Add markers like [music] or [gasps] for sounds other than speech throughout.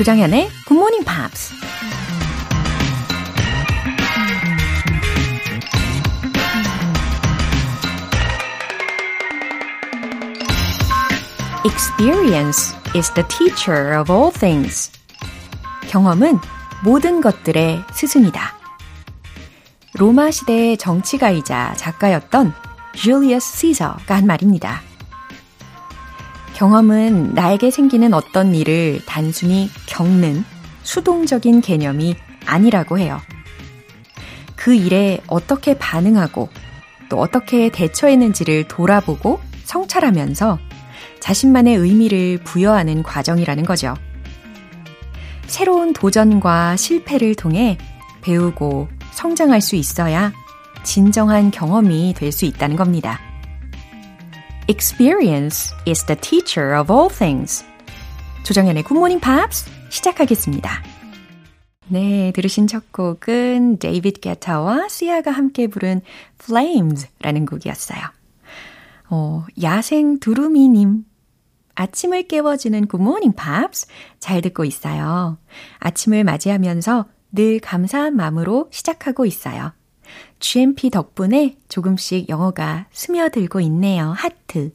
조장현의 Good Morning Pops. Experience is the teacher of all things. 경험은 모든 것들의 스승이다. 로마 시대의 정치가이자 작가였던 줄리어스 시저가 한 말입니다. 경험은 나에게 생기는 어떤 일을 단순히 겪는 수동적인 개념이 아니라고 해요. 그 일에 어떻게 반응하고 또 어떻게 대처했는지를 돌아보고 성찰하면서 자신만의 의미를 부여하는 과정이라는 거죠. 새로운 도전과 실패를 통해 배우고 성장할 수 있어야 진정한 경험이 될 수 있다는 겁니다. Experience is the teacher of all things. Good Morning Pops 시작하겠습니다. 네, 들으신 첫 곡은 데이비드 게타와 시아가 함께 부른 Flames라는 곡이었어요. 어, 야생 두루미님. 아침을 깨워주는 Morning Pops 잘 듣고 있어요. 아침을 맞이하면서 늘 감사한 마음으로 시작하고 있어요. GMP 덕분에 조금씩 영어가 스며들고 있네요. 하트.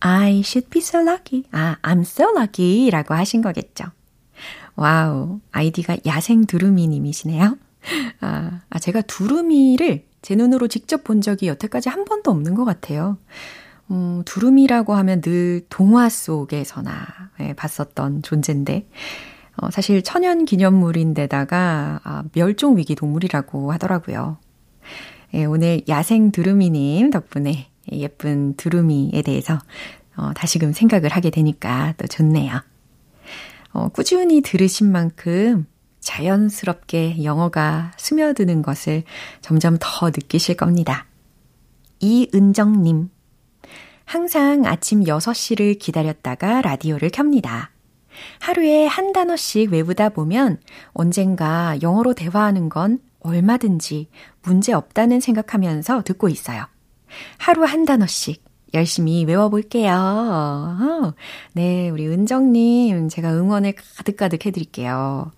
I should be so lucky. 아, I'm so lucky 라고 하신 거겠죠. 와우. 아이디가 야생 두루미님이시네요. 아, 아, 제가 두루미를 제 눈으로 직접 본 적이 여태까지 한 번도 없는 것 같아요. 음, 두루미라고 하면 늘 동화 속에서나 예, 봤었던 존재인데, 어, 사실 천연 기념물인데다가 아, 멸종 위기 동물이라고 하더라고요. 예, 오늘 야생 두루미님 덕분에 예쁜 두루미에 대해서 어, 다시금 생각을 하게 되니까 또 좋네요. 어, 꾸준히 들으신 만큼 자연스럽게 영어가 스며드는 것을 점점 더 느끼실 겁니다. 이은정님. 항상 아침 6시를 기다렸다가 라디오를 켭니다. 하루에 한 단어씩 외우다 보면 언젠가 영어로 대화하는 건 얼마든지 문제 없다는 생각하면서 듣고 있어요. 하루 한 단어씩 열심히 외워볼게요. 어, 네, 우리 은정님, 제가 응원을 가득가득 해드릴게요.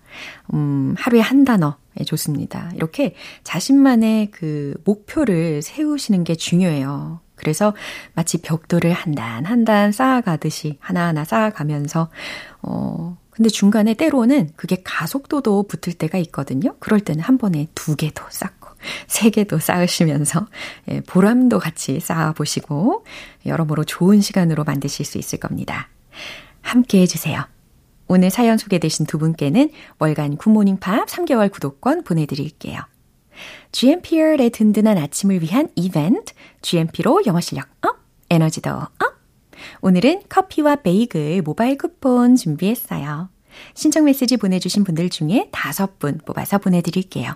음, 하루에 한 단어. 네, 좋습니다. 이렇게 자신만의 그 목표를 세우시는 게 중요해요. 그래서 마치 벽돌을 한 단 한 단 쌓아가듯이 하나하나 쌓아가면서, 어, 근데 중간에 때로는 그게 가속도도 붙을 때가 있거든요. 그럴 때는 한 번에 두 개도 쌓고, 세 개도 쌓으시면서, 예, 보람도 같이 쌓아보시고, 여러모로 좋은 시간으로 만드실 수 있을 겁니다. 함께 해주세요. 오늘 사연 소개되신 두 분께는 월간 굿모닝 팝스 3개월 구독권 보내드릴게요. GMP의 든든한 아침을 위한 이벤트, GMP로 영어 실력 up, 에너지도 up! 오늘은 커피와 베이글 모바일 쿠폰 준비했어요. 신청 메시지 보내주신 분들 중에 다섯 분 뽑아서 보내드릴게요.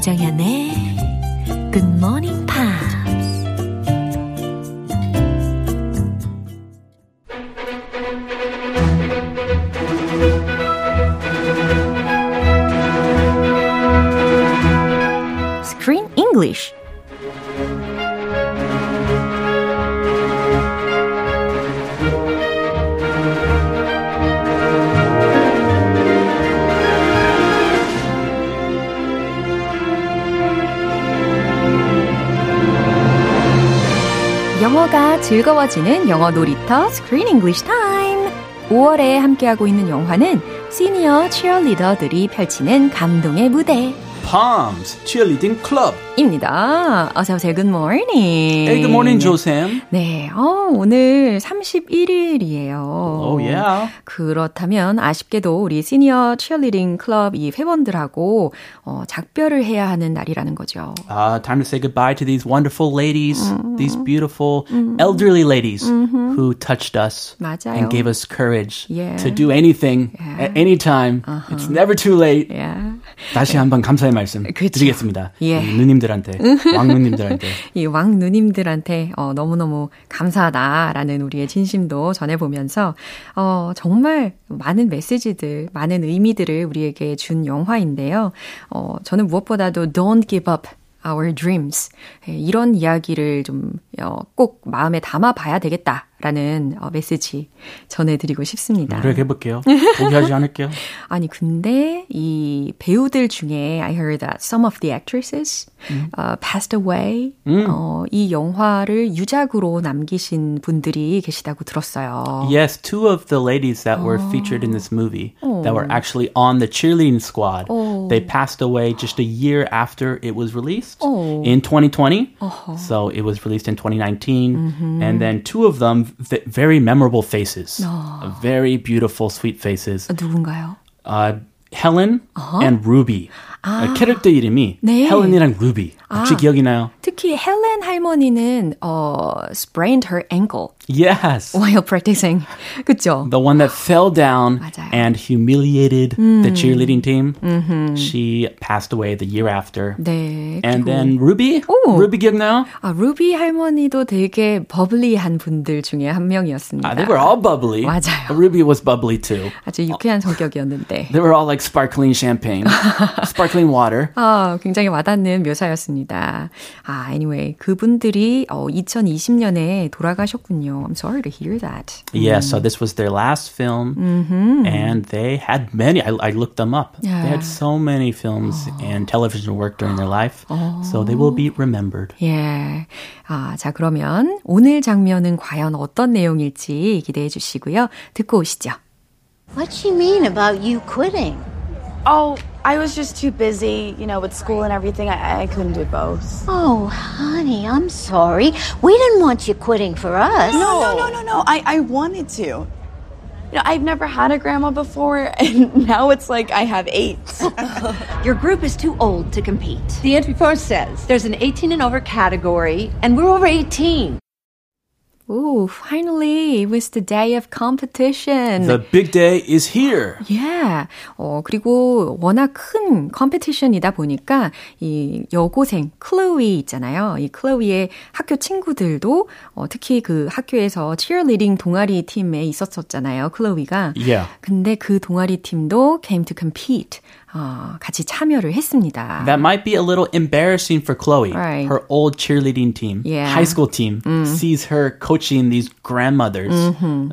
조정현의 즐거워지는 영어 놀이터 Screen English Time. 5월에 함께하고 있는 영화는 시니어 치어리더들이 펼치는 감동의 무대 Palms Cheerleading Club. 입니다. 어서 오세요. Good morning. Hey, good morning, 조쌤. 네, 어, 오늘 31일이에요. Oh, yeah. 그렇다면 아쉽게도 우리 시니어 치어리딩 클럽 이 회원들하고 어, 작별을 해야 하는 날이라는 거죠. Uh, time to say goodbye to these wonderful ladies, mm-hmm. these beautiful mm-hmm. elderly ladies mm-hmm. who touched us 맞아요. and gave us courage yeah. to do anything yeah. at any time. Uh-huh. It's never too late. Yeah. 다시 한번 감사의 말씀 그렇죠. 드리겠습니다. 예. 누님 들한테, [laughs] 왕 누님들한테. 이 왕 누님들한테 어, 너무 너무 감사하다라는 우리의 진심도 전해보면서 어, 정말 많은 메시지들, 많은 의미들을 우리에게 준 영화인데요. 어, 저는 무엇보다도 Don't Give Up our dreams. 이런 이야기를 좀, 어, 꼭 마음에 담아 봐야 되겠다. 라는 어, 메시지 전해드리고 싶습니다. 노력해볼게요. 포기하지 않을게요. 아니, 근데 이 배우들 중에 I heard that some of the actresses 음. uh, passed away. 음. 어, 이 영화를 유작으로 남기신 분들이 계시다고 들었어요. Yes, two of the ladies that were featured in this movie 어. that were actually on the cheerleading squad, 어. they passed away just a year after it was released in 2020. 어허. So it was released in 2019. Mm-hmm. And then two of them very memorable faces. Oh. Very beautiful, sweet faces. 누군가요? Uh, Helen uh-huh. and Ruby. 아, 캐릭터 이름이 네. 헬렌이랑 루비. 혹시 아, 기억이 나요? 특히 헬렌 할머니는 어, sprained her ankle. Yes. While practicing. [laughs] 그죠? The one that fell down 맞아요. and humiliated 음. the cheerleading team. 음흠. She passed away the year after. 네. And 그리고, then Ruby? 오. Ruby 기억나요? 아, 루비 할머니도 되게 버블리한 분들 중에 한 명이었습니다. Uh, they were all bubbly. 맞아요. Ruby was bubbly too. 아주 유쾌한 성격이었는데. They were all like sparkling champagne, sparkling water. [laughs] 아, 굉장히 와닿는 묘사였습니다. 아, anyway, 그분들이 어, 2020년에 돌아가셨군요. I'm sorry to hear that. Yeah, so this was their last film, Mm-hmm. and they had many. I, I looked them up. Yeah. They had so many films and television work during their life, so they will be remembered. 예. 아, 자, 그러면 오늘 장면은 과연 어떤 내용일지 기대해 주시고요. 듣고 오시죠. What'd she mean about you quitting? Oh, I was just too busy, you know, with school and everything. I, I couldn't do both. Oh, honey, I'm sorry. We didn't want you quitting for us. No, no, no, no, no. I, I wanted to. You know, I've never had a grandma before, [laughs] and now it's like I have eight. [laughs] Your group is too old to compete. The entry form says there's an 18 and over category, and we're over 18. Ooh, finally, it was the day of competition. The big day is here. Yeah. 어, 그리고 워낙 큰 컴피티션이다 보니까 이 여고생 클로이 있잖아요. 이 클로이의 학교 친구들도 어, 특히 그 학교에서 cheerleading 동아리 팀에 있었었잖아요. 클로이가. Yeah. 근데 그 동아리 팀도 came to compete. 어, 같이 참여를 했습니다. That might be a little embarrassing for Chloe. Right. Her old cheerleading team, Yeah. high school team, sees her coaching these grandmothers.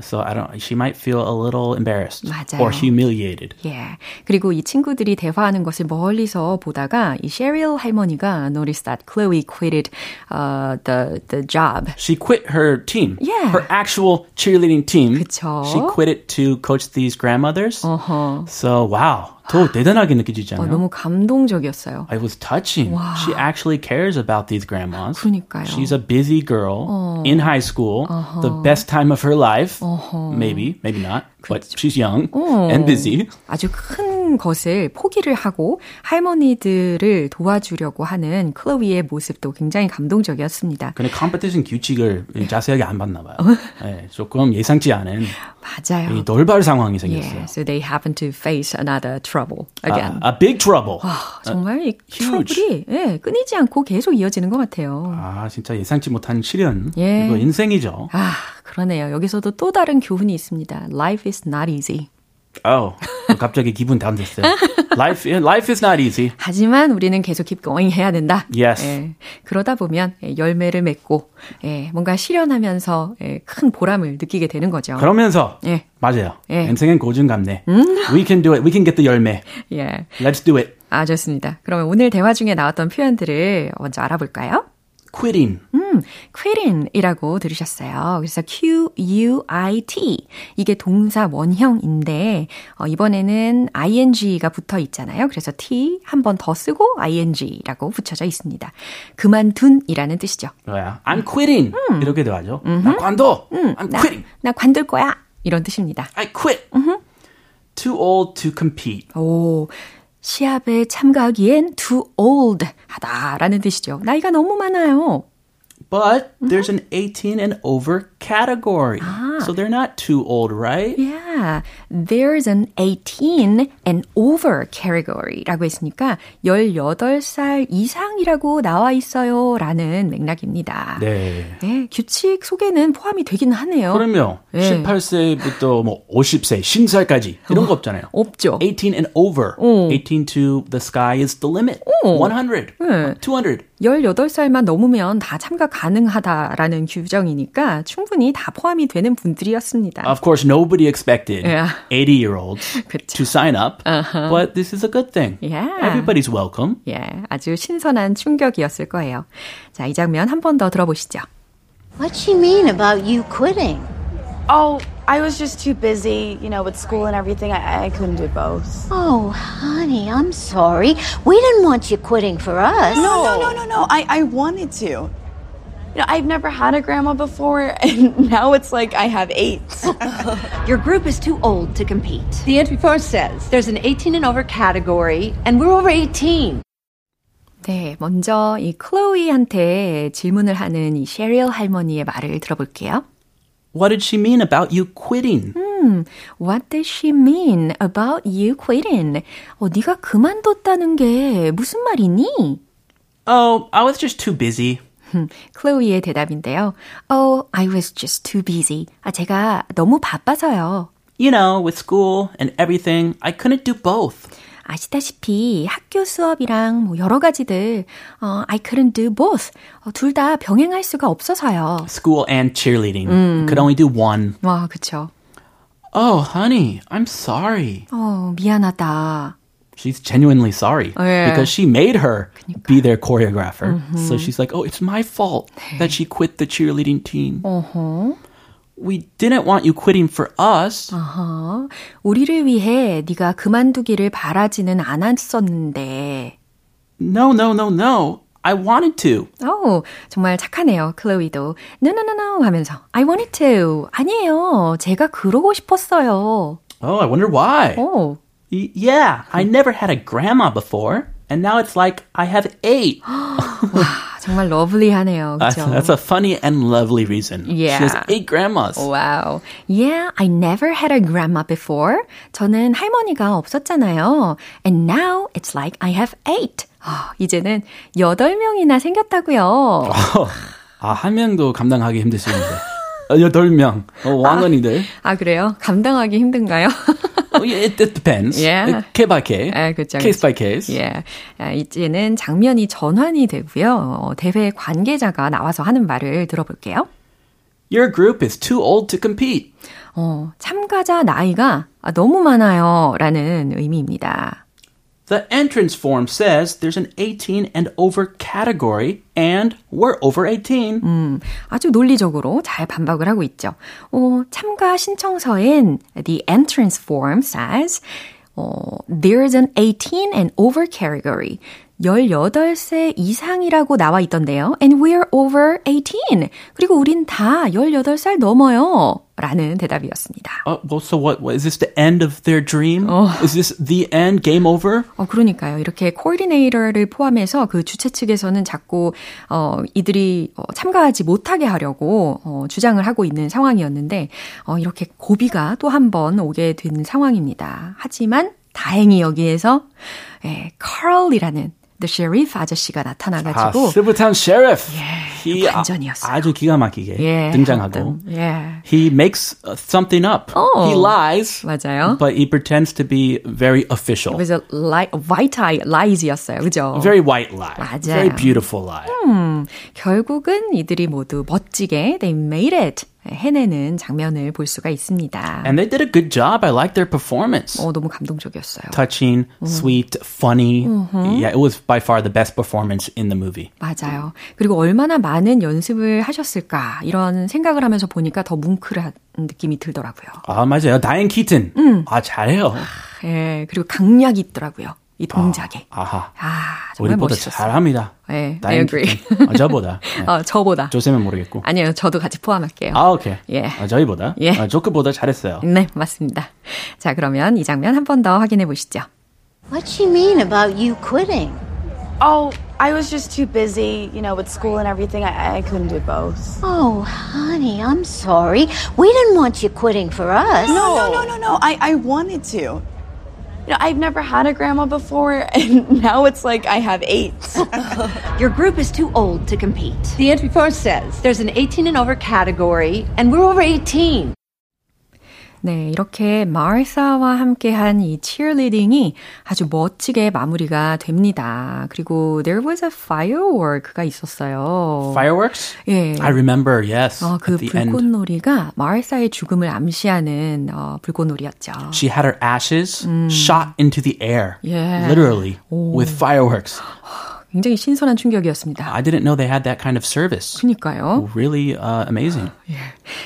So I don't. She might feel a little embarrassed 맞아요. or humiliated. 예. 그리고 이 친구들이 대화하는 것을 멀리서 보다가 이 셰릴 할머니가 noticed that Chloe quitted uh, the the job. She quit her team. Yeah. Her actual cheerleading team. 그쵸. She quit it to coach these grandmothers. 어허. So wow. 더 대단하게 느껴지지 어, 않아요? 너무 감동적이었어요. It was touching. 와. She actually cares about these grandmas. 그러니까요. She's a busy girl 어. in high school, the best time of her life. Maybe, maybe not, But she's young 어. and busy. 아주 큰 것을 포기를 하고 할머니들을 도와주려고 하는 클로이의 모습도 굉장히 감동적이었습니다. 근데 컴피티션 규칙을 자세하게 안 봤나 봐요. 네, 조금 예상치 않은 맞아요. 이 돌발 상황이 생겼어요. Yeah, so they happen to face another trouble again. A, a big trouble. 아, 정말 이 huge. 트러블이 예, 끊이지 않고 계속 이어지는 것 같아요. 아, 진짜 예상치 못한 시련. 예. 이거 인생이죠. 아, 그러네요. 여기서도 또 다른 교훈이 있습니다. Life is not easy. Oh, 갑자기 기분 다운됐어요. Life, life is not easy. 하지만 우리는 계속 keep going 해야 된다. Yes. 예, 그러다 보면 예, 열매를 맺고 예, 뭔가 실현하면서 예, 큰 보람을 느끼게 되는 거죠. 그러면서 예. 맞아요. 예. 인생은 고증감래. We can do it. We can get the 열매. 예. Let's do it. 아, 좋습니다. 그러면 오늘 대화 중에 나왔던 표현들을 먼저 알아볼까요? Quitting. 음, quitting이라고 들으셨어요. 그래서 Q-U-I-T. 이게 동사 원형인데, 어, 이번에는 ing가 붙어 있잖아요. 그래서 T 한 번 더 쓰고 ing라고 붙여져 있습니다. 그만둔이라는 뜻이죠. Yeah. I'm quitting. 이렇게도 하죠. 나 관둬. I'm 나, quitting. 나 관둘 거야. 이런 뜻입니다. I quit. Too old to compete. 오, 시합에 참가하기엔 too old 하다라는 뜻이죠. 나이가 너무 많아요. But there's an 18 and over category. So they're not too old, right? Yeah, there's an 18 and over category라고 했으니까 18살 이상이라고 나와 있어요 라는 맥락입니다. 네. 네, 규칙 속에는 포함이 되긴 하네요. 그럼요. 네. 18세부터 뭐 50세, 신살까지 이런 거 없잖아요. 없죠. 18 and over. 18 to the sky is the limit. 100, 네. 200. 18살만 넘으면 다 참가 가능하다라는 규정이니까 충분히 다 포함이 되는 분들이었습니다. Of course, nobody expected Yeah. 80 year olds 그쵸. to sign up, but this is a good thing. Yeah. Everybody's welcome. 예, 아주 신선한 충격이었을 거예요. 자, 이 장면 한 번 더 들어보시죠. What's she mean about you quitting? Oh, I was just too busy, you know, with school and everything. I, I couldn't do both. Oh, honey, I'm sorry. We didn't want you quitting for us. No, no, no, no, no. I, I wanted to. You know, I've never had a grandma before, [laughs] and now it's like I have eight. [laughs] Your group is too old to compete. The entry form says there's an 18 and over category, and we're over 18. 네, 먼저 이 클로이한테 질문을 하는 이 셰리얼 할머니의 말을 들어볼게요. What did she mean about you quitting? What does she mean about you quitting? 어, 네가 그만뒀다는 게 무슨 말이니? Oh, I was just too busy. 클로이의 대답인데요. Oh, I was just too busy. 아, 제가 너무 바빠서요. You know, with school and everything, I couldn't do both. 아시다시피 학교 수업이랑 뭐 여러 가지들 어, I couldn't do both. 어, 둘다 병행할 수가 없어서요. School and cheerleading. Could only do one. 와, 그쵸. Oh, honey, I'm sorry. 어, 미안하다. She's genuinely sorry Yeah. because she made her be their choreographer. So she's like, oh, it's my fault that she quit the cheerleading team. We didn't want you quitting for us. 어, 우리를 위해 네가 그만두기를 바라지는 않았었는데. No, no, no, no. I wanted to. 어, 정말 착하네요. 클로이도. No, no, no, no 하면서 I wanted to. 아니에요. 제가 그러고 싶었어요. Oh, I wonder why. 어, Y- yeah, I never had a grandma before, and now it's like I have eight. [gasps] 정말 러블리하네요. [laughs] That's, 그렇죠? that's a funny and lovely reason. She has Yeah. eight grandmas. Wow. Yeah, I never had a grandma before. 저는 할머니가 없었잖아요. And now it's like I have eight. 아, 이제는 여덟 명이나 생겼다고요. [laughs] 아, 한 명도 감당하기 힘드시는데. [laughs] 어, 여덟 명. 어, 왕언니들. 아, 그래요? 감당하기 힘든가요? Oh, yeah, it, depends. Yeah. Case by case. 아, 그렇죠. Case by case. 예. 아, 이제는 장면이 전환이 되고요. 어, 대회 관계자가 나와서 하는 말을 들어볼게요. Your group is too old to compete. 어, 참가자 나이가 아, 너무 많아요. 라는 의미입니다. The entrance form says there's an 18 and over category, and we're over 18. 아주 논리적으로 잘 반박을 하고 있죠. 어, 참가 신청서엔 the entrance form says 어, there's an 18 and over category. 18세 이상이라고 나와 있던데요. And we're over 18. 그리고 우린 다 18살 넘어요. 라는 대답이었습니다. Uh, well, so what, what? Is this the end of their dream? Is this the end? Game over? 어, 그러니까요. 이렇게 코디네이터를 포함해서 그 주최 측에서는 자꾸, 어, 이들이 어, 참가하지 못하게 하려고, 어, 주장을 하고 있는 상황이었는데, 어, 이렇게 고비가 또 한 번 오게 된 상황입니다. 하지만, 다행히 여기에서, 예, 카럴이라는 The Sheriff 아저씨가 아, 나타나가지고, Silvertown Sheriff. He 아, 반전이었어요. 아주 기가 막히게 예, 등장하고. 어떤, 예, He makes uh, something up. Oh. He lies. 맞아요. But he pretends to be very official. It was a li- white eye lies였어요. 그죠? Very white lie. 맞아요. Very beautiful lie. 결국은 이들이 모두 멋지게 they made it. 해내는 장면을 볼 수가 있습니다. And they did a good job. I liked their performance. 어, 너무 감동적이었어요. Touching, sweet, funny. Yeah, it was by far the best performance in the movie. 맞아요. 그리고 얼마나 많은 연습을 하셨을까 이런 생각을 하면서 보니까 더 뭉클한 느낌이 들더라고요. 아, 맞아요. 다이앤 키튼. 아, 잘해요. 예, 그리고 강약이 있더라고요. 이 동작에. 아하. 아, 정말 우리보다 멋있었어요. 잘합니다. 네, I agree. 아, 저보다. 네. [laughs] 어, 저보다. 조세면 모르겠고. 아니요, 저도 같이 포함할게요. 아, 오케이. 예. 아, 저희보다. 예. 아, 조크보다 잘했어요. 네, 맞습니다. 자, 그러면 이 장면 한 번 더 확인해 보시죠. What'd she mean about you quitting? Oh, I was just too busy, you know, with school and everything. I, I couldn't do both. Oh, honey, I'm sorry. We didn't want you quitting for us. No, no, no, no, no. I, I wanted to. You know, I've never had a grandma before, [laughs] and now it's like I have eight. [laughs] Your group is too old to compete. The entry form says there's an 18 and over category, and we're over 18. 네, 이렇게 마르사와 함께한 이 cheerleading이 아주 멋지게 마무리가 됩니다. 그리고 there was a firework가 있었어요. Fireworks? 예. I remember, yes. 어, 그. 불꽃놀이가 마르사의 죽음을 암시하는 어, 불꽃놀이였죠. She had her ashes shot into the air. Yeah. Literally. With fireworks. 굉장히 신선한 충격이었습니다. I didn't know they had that kind of service. 그니까요. Really uh, amazing.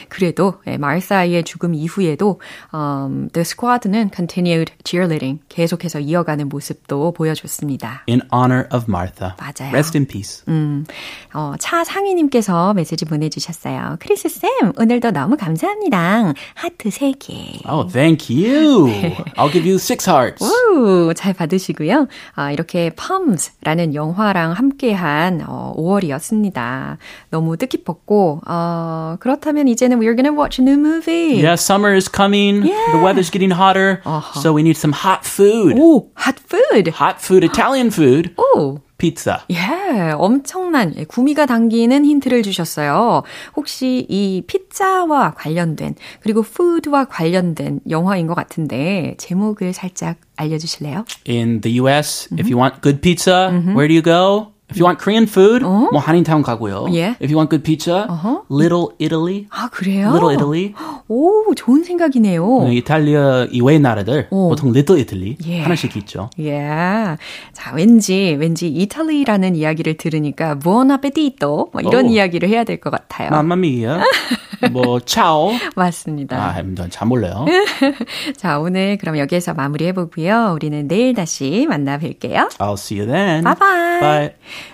그래도 예, 마르사의 죽음 이후에도 um, The Squad는 continued cheerleading 계속해서 이어가는 모습도 보여줬습니다. In honor of Martha. 맞아요. Rest in peace. 음, 어, 차상희님께서 메시지 보내주셨어요. 크리스 쌤, 오늘도 너무 감사합니다. 하트 3개. Oh, thank you. I'll give you six hearts. 우, 잘 받으시고요. 아, 이렇게 Palms라는 영 화랑 함께한 어, 5월이었습니다. 너무 뜻깊었고 어, 그렇다면 이제는 we're gonna watch a new movie. Yeah, summer is coming. The weather's getting hotter. So we need some hot food. 오, hot food. Hot food, Italian food. 오, Pizza. 예, 엄청난 예, 구미가 당기는 힌트를 주셨어요. 혹시 이 피자와 관련된 그리고 푸드와 관련된 영화인 것 같은데 제목을 살짝 알려주실래요? In the US, if you want good pizza, where do you go? If you want Korean food, 뭐 한인타운 가고요. Yeah. If you want good pizza, Little Italy. 아 그래요? Little Italy. [gasps] 오, 좋은 생각이네요. 이탈리아 이외의 나라들 보통 Little Italy 예. 하나씩 있죠. 예. 자, 왠지, 왠지 이탈리라는 이야기를 들으니까 buon appetito 뭐 이런 오. 이야기를 해야 될 것 같아요. 마마미야. [laughs] 뭐 차오. 맞습니다. 아, 잘 몰라요. [laughs] 자, 오늘 그럼 여기에서 마무리해보고요. 우리는 내일 다시 만나 뵐게요. I'll see you then. Bye bye. Bye.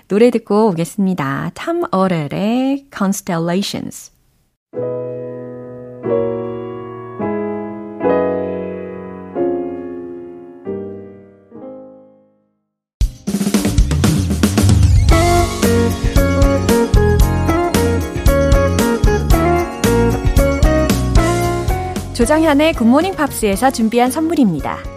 노래 듣고 오겠습니다. 탐 어렐의 Constellations. 조정현의 굿모닝 팝스에서 준비한 선물입니다.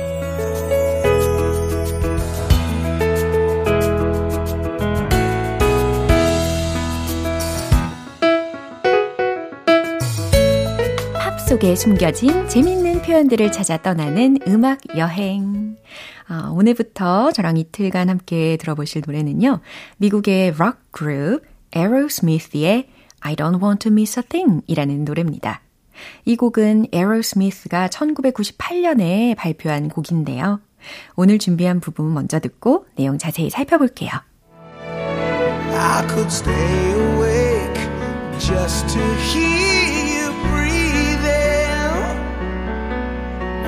속에 숨겨진 재밌는 표현들을 찾아 떠나는 음악 여행. 아, 오늘부터 저랑 이틀간 함께 들어보실 노래는요. 미국의 록 그룹 에로스미스의 I don't want to miss a thing 이라는 노래입니다. 이 곡은 에로스미스가 1998년에 발표한 곡인데요. 오늘 준비한 부분 먼저 듣고 내용 자세히 살펴볼게요. I could stay awake just to hear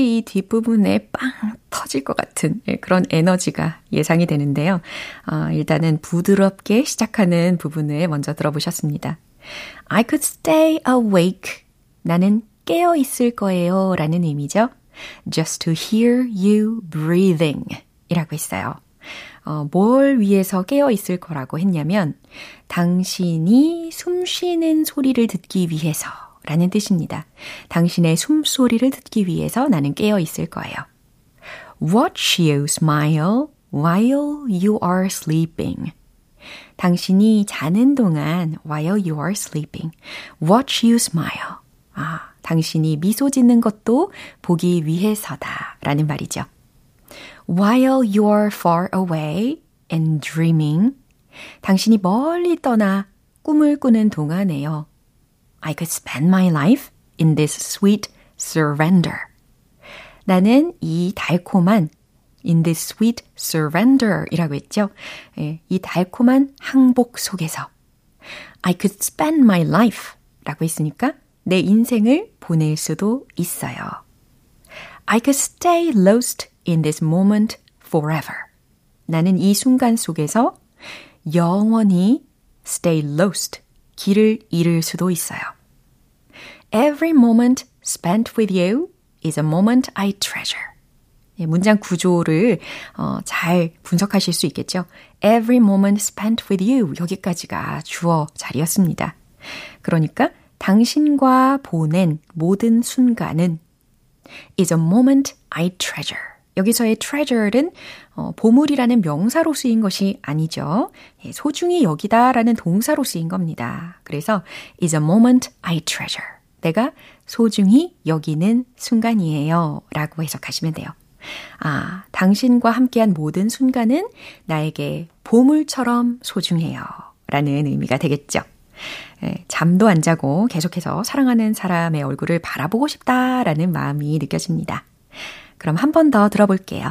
이 뒷부분에 빵 터질 것 같은 그런 에너지가 예상이 되는데요. 어, 일단은 부드럽게 시작하는 부분을 먼저 들어보셨습니다. I could stay awake. 나는 깨어 있을 거예요. 라는 의미죠. Just to hear you breathing. 이라고 했어요. 어, 뭘 위해서 깨어 있을 거라고 했냐면, 당신이 숨 쉬는 소리를 듣기 위해서 라는 뜻입니다. 당신의 숨소리를 듣기 위해서 나는 깨어 있을 거예요. Watch you smile while you are sleeping. 당신이 자는 동안 while you are sleeping. Watch you smile. 아, 당신이 미소 짓는 것도 보기 위해서다 라는 말이죠. While you are far away and dreaming. 당신이 멀리 떠나 꿈을 꾸는 동안에요. I could spend my life in this sweet surrender. 나는 이 달콤한 in this sweet surrender 이라고 했죠. 예, 이 달콤한 항복 속에서 I could spend my life 라고 했으니까 내 인생을 보낼 수도 있어요. I could stay lost in this moment forever. 나는 이 순간 속에서 영원히 stay lost, 길을 잃을 수도 있어요. Every moment spent with you is a moment I treasure. 예, 문장 구조를 어, 잘 분석하실 수 있겠죠. Every moment spent with you 여기까지가 주어 자리였습니다. 그러니까 당신과 보낸 모든 순간은 is a moment I treasure. 여기서의 treasure는 어, 보물이라는 명사로 쓰인 것이 아니죠. 예, 소중히 여기다라는 동사로 쓰인 겁니다. 그래서 is a moment I treasure. 내가 소중히 여기는 순간이에요. 라고 해석하시면 돼요. 아, 당신과 함께한 모든 순간은 나에게 보물처럼 소중해요. 라는 의미가 되겠죠. 예, 잠도 안 자고 계속해서 사랑하는 사람의 얼굴을 바라보고 싶다라는 마음이 느껴집니다. 그럼 한 번 더 들어볼게요.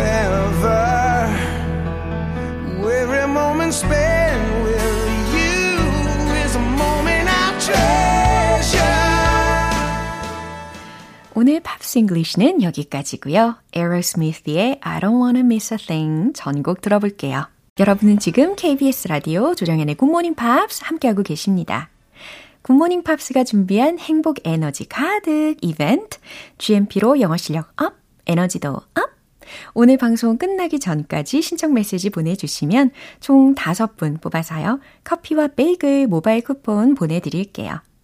Pops English는 여기까지고요. 에어로스미스의 I don't wanna miss a thing 전곡 들어볼게요. 여러분은 지금 KBS 라디오 조정현의 굿모닝 팝스 함께하고 계십니다. 굿모닝 팝스가 준비한 행복 에너지 가득 이벤트 GMP로 영어 실력 up, 에너지도 up 오늘 방송 끝나기 전까지 신청 메시지 보내주시면 총 5분 뽑아서요. 커피와 베이글 모바일 쿠폰 보내드릴게요.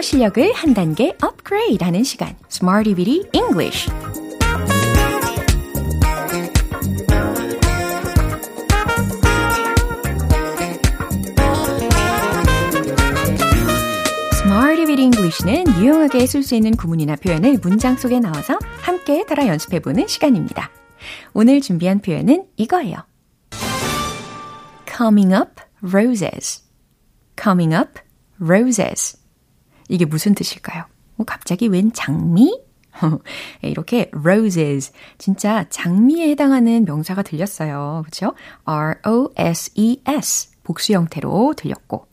영어 실력을 한 단계 업그레이드 하는 시간 Smarty Bitty English Bitty English는 유용하게 쓸 수 있는 구문이나 표현을 문장 속에 넣어서 함께 따라 연습해보는 시간입니다. 오늘 준비한 표현은 이거예요. Coming up roses. Coming up roses. 이게 무슨 뜻일까요? 뭐 갑자기 웬 장미? [laughs] 이렇게 roses 진짜 장미에 해당하는 명사가 들렸어요. 그렇죠? R-O-S-E-S 복수 형태로 들렸고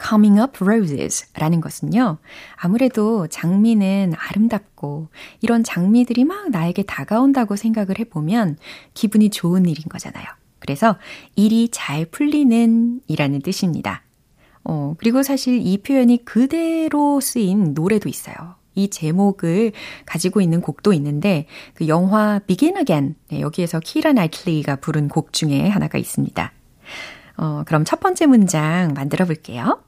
coming up roses라는 것은요. 아무래도 장미는 아름답고 이런 장미들이 막 나에게 다가온다고 생각을 해 보면 기분이 좋은 일인 거잖아요. 그래서 일이 잘 풀리는 이라는 뜻입니다. 어, 그리고 사실 이 표현이 그대로 쓰인 노래도 있어요. 이 제목을 가지고 있는 곡도 있는데 그 영화 Begin Again 네, 여기에서 키라 나이틀리가 부른 곡 중에 하나가 있습니다. 어, 그럼 첫 번째 문장 만들어 볼게요.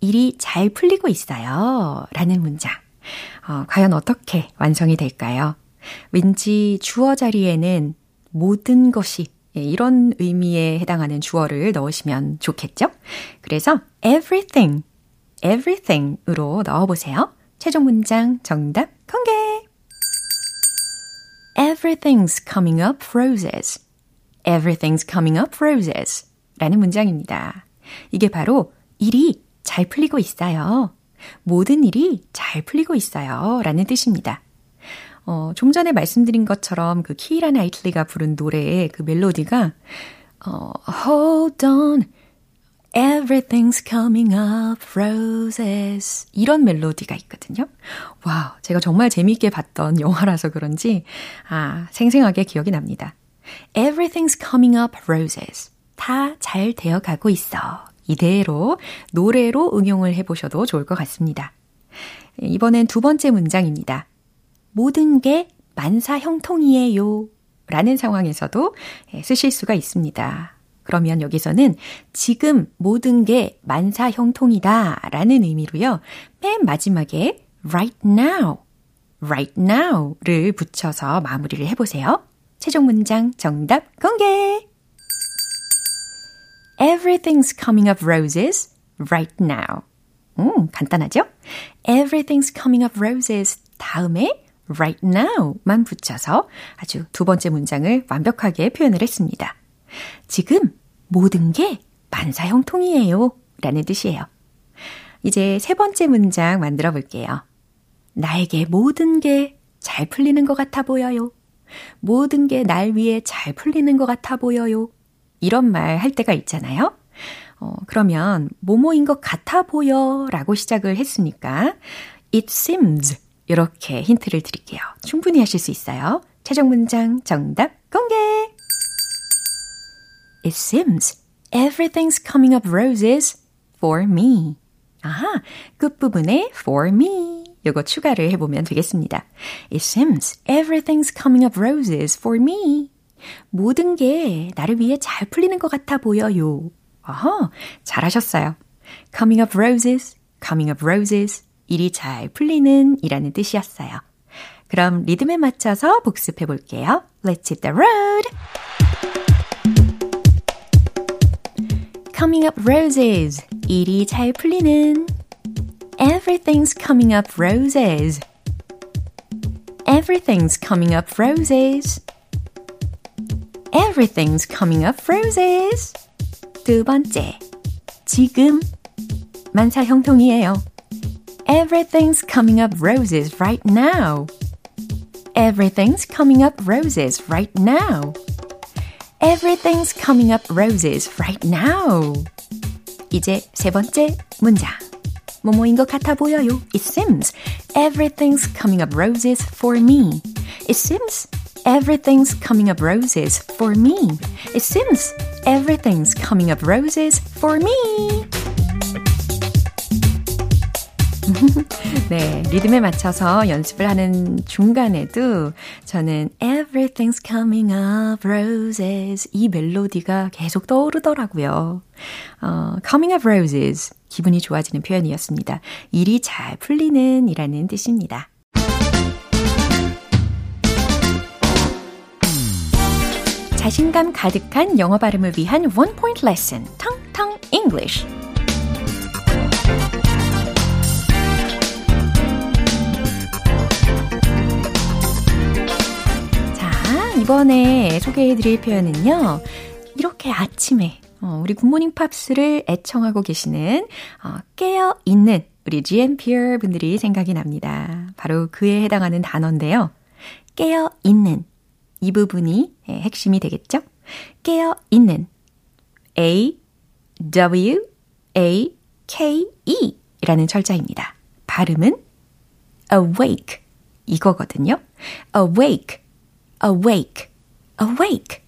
일이 잘 풀리고 있어요. 라는 문장. 어, 과연 어떻게 완성이 될까요? 왠지 주어 자리에는 모든 것이 예, 이런 의미에 해당하는 주어를 넣으시면 좋겠죠? 그래서 everything, everything으로 넣어보세요. 최종 문장 정답 공개! Everything's coming up roses. Everything's coming up roses. 라는 문장입니다. 이게 바로 일이 잘 풀리고 있어요. 모든 일이 잘 풀리고 있어요. 라는 뜻입니다. 어, 좀 전에 말씀드린 것처럼 그 키라 나이틀리가 부른 노래의 그 멜로디가 어, Hold on, everything's coming up roses 이런 멜로디가 있거든요. 와우, 제가 정말 재미있게 봤던 영화라서 그런지 아, 생생하게 기억이 납니다. Everything's coming up roses. 다 잘 되어 가고 있어. 이대로 노래로 응용을 해보셔도 좋을 것 같습니다. 이번엔 두 번째 문장입니다. 모든 게 만사 형통이에요. 라는 상황에서도 예, 쓰실 수가 있습니다. 그러면 여기서는 지금 모든 게 만사 형통이다 라는 의미로요. 맨 마지막에 right now, right now를 붙여서 마무리를 해보세요. 최종 문장 정답 공개! Everything's coming up roses right now. 음, 간단하죠? Everything's coming up roses 다음에 right now만 붙여서 아주 두 번째 문장을 완벽하게 표현을 했습니다. 지금 모든 게 만사형통이에요. 라는 뜻이에요. 이제 세 번째 문장 만들어 볼게요. 나에게 모든 게 잘 풀리는 것 같아 보여요. 모든 게 날 위해 잘 풀리는 것 같아 보여요. 이런 말 할 때가 있잖아요. 어, 그러면 뭐뭐인 것 같아 보여 라고 시작을 했으니까 it seems 이렇게 힌트를 드릴게요. 충분히 하실 수 있어요. 최종 문장 정답 공개! It seems everything's coming up roses for me. 아하, 끝부분에 for me. 요거 추가를 해보면 되겠습니다. It seems everything's coming up roses for me. 모든 게 나를 위해 잘 풀리는 것 같아 보여요. 아하, 잘하셨어요. Coming up roses, coming up roses. 일이 잘 풀리는 이라는 뜻이었어요. 그럼 리듬에 맞춰서 복습해 볼게요. Let's hit the road! Coming up roses. 일이 잘 풀리는. Everything's coming up roses. Everything's coming up roses. Everything's coming up roses. 두 번째. 지금 만사 형통이에요. Everything's coming up roses right now. Everything's coming up roses right now. Everything's coming up roses right now. 이제 세 번째 문장. 뭐뭐인 것 같아 보여요. It seems everything's coming up roses for me. It seems everything's coming up roses for me. It seems everything's coming up roses for me. [laughs] 네, 리듬에 맞춰서 연습을 하는 중간에도 저는 Everything's coming up roses 이 멜로디가 계속 떠오르더라고요. 어, coming up roses 기분이 좋아지는 표현이었습니다. 일이 잘 풀리는 이라는 뜻입니다. 자신감 가득한 영어 발음을 위한 원 포인트 레슨 텅텅 English 이번에 소개해드릴 표현은요. 이렇게 아침에 어, 우리 굿모닝 팝스를 애청하고 계시는 어, 깨어 있는 우리 GMPR 분들이 생각이 납니다. 바로 그에 해당하는 단어인데요. 깨어 있는 이 부분이 예, 핵심이 되겠죠? 깨어 있는 A W A K E 라는 철자입니다. 발음은 awake 이거거든요. awake awake, awake.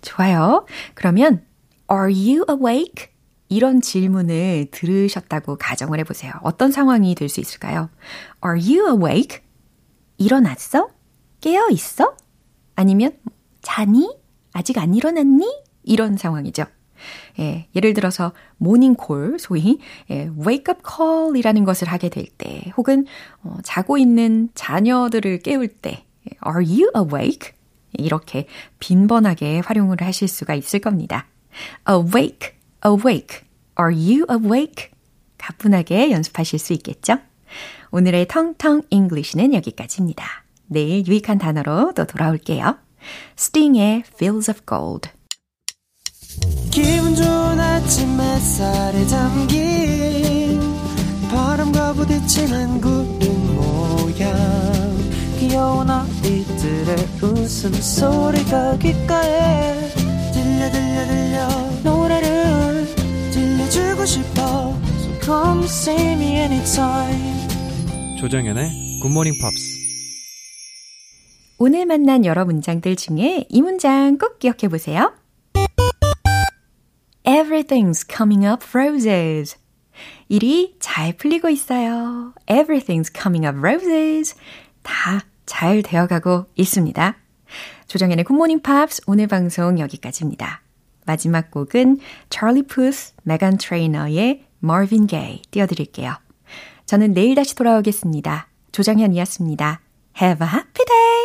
좋아요. 그러면 are you awake? 이런 질문을 들으셨다고 가정을 해보세요. 어떤 상황이 될 수 있을까요? Are you awake? 일어났어? 깨어 있어? 아니면 자니? 아직 안 일어났니? 이런 상황이죠. 예, 예를 들어서 모닝콜, 소위 예, wake up call이라는 것을 하게 될 때, 혹은 어, 자고 있는 자녀들을 깨울 때, are you awake? 이렇게 빈번하게 활용을 하실 수가 있을 겁니다. awake, awake, are you awake? 가뿐하게 연습하실 수 있겠죠? 오늘의 텅텅 English는 여기까지입니다. 내일 유익한 단어로 또 돌아올게요. Sting의 Fields of Gold. 기분 좋은 아침 햇살에 담긴 바람과 부딪히는 구름 모양 귀여운 아이들의 웃음소리가 귓가에 들려 들려 들려 노래를 들려주고 싶어 So come see me anytime 조정연의 굿모닝 팝스 오늘 만난 여러 문장들 중에 이 문장 꼭 기억해 보세요. Everything's coming up roses. 일이 잘 풀리고 있어요. Everything's coming up roses. 다 잘 되어가고 있습니다. 조정현의 굿모닝 팝스 오늘 방송 여기까지입니다. 마지막 곡은 찰리 푸스, 메간 트레이너의 Marvin Gaye 띄워드릴게요. 저는 내일 다시 돌아오겠습니다. 조정현이었습니다. Have a happy day!